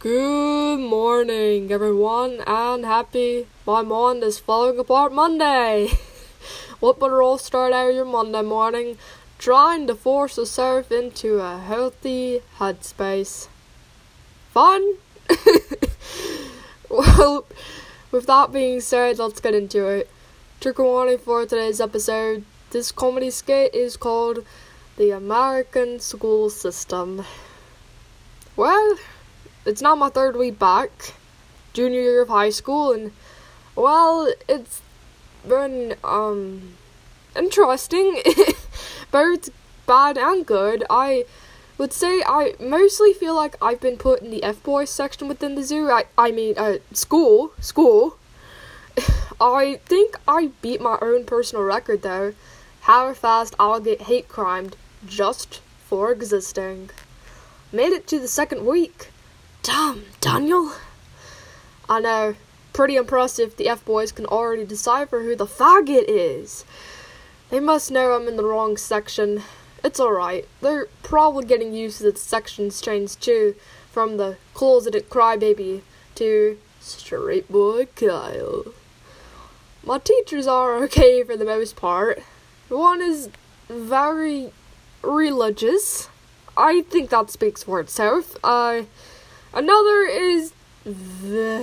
Good morning, everyone, and happy my mind is falling apart Monday. what better all start out your Monday morning trying to force yourself into a healthy headspace? Fun? well, with that being said, let's get into it. Trigger warning for today's episode this comedy skit is called The American School System. Well, it's not my third week back, junior year of high school, and well, it's been um interesting, both bad and good. I would say I mostly feel like I've been put in the F boys section within the zoo. I I mean, uh, school, school. I think I beat my own personal record though. How fast I'll get hate crimed just for existing. Made it to the second week. Damn, Daniel. I know. Pretty impressive the F boys can already decipher who the faggot is. They must know I'm in the wrong section. It's alright. They're probably getting used to the sections change too, from the closeted crybaby to straight boy Kyle. My teachers are okay for the most part. One is very religious. I think that speaks for itself. Uh, another is very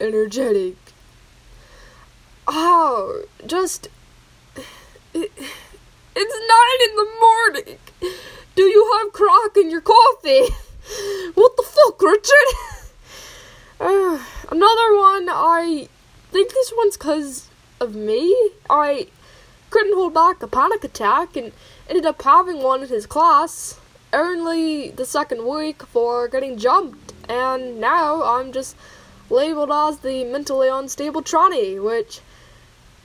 energetic. Oh, just. It, it's nine in the morning. Do you have crack in your coffee? What the fuck, Richard? Uh, another one, I think this one's because of me. I couldn't hold back a panic attack and ended up having one in his class only the second week for getting jumped, and now I'm just labeled as the mentally unstable tranny, which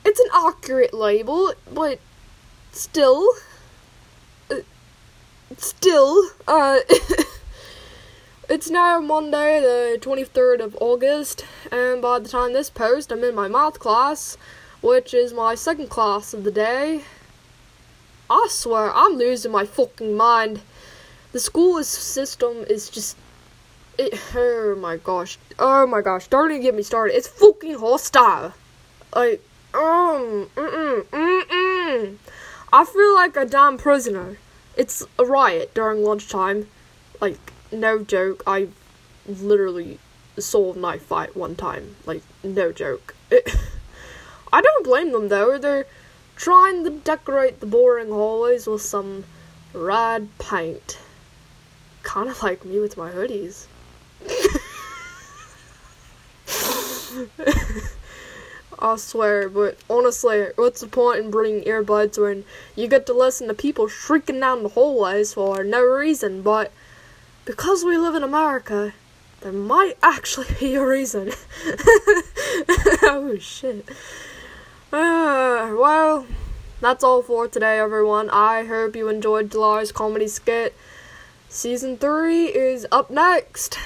it's an accurate label, but still, uh, still, uh, it's now Monday, the 23rd of August, and by the time this post, I'm in my math class, which is my second class of the day. I swear, I'm losing my fucking mind. The school system is just. It, oh my gosh. Oh my gosh. Don't even get me started. It's fucking hostile. Like, um, mm-mm, mm-mm. I feel like a damn prisoner. It's a riot during lunchtime. Like, no joke. I literally saw a knife fight one time. Like, no joke. It, I don't blame them though. They're trying to decorate the boring hallways with some red paint. Kind of like me with my hoodies. I swear, but honestly, what's the point in bringing earbuds when you get to listen to people shrieking down the hallways for no reason? But because we live in America, there might actually be a reason. oh shit. Uh, well, that's all for today, everyone. I hope you enjoyed July's comedy skit. Season 3 is up next.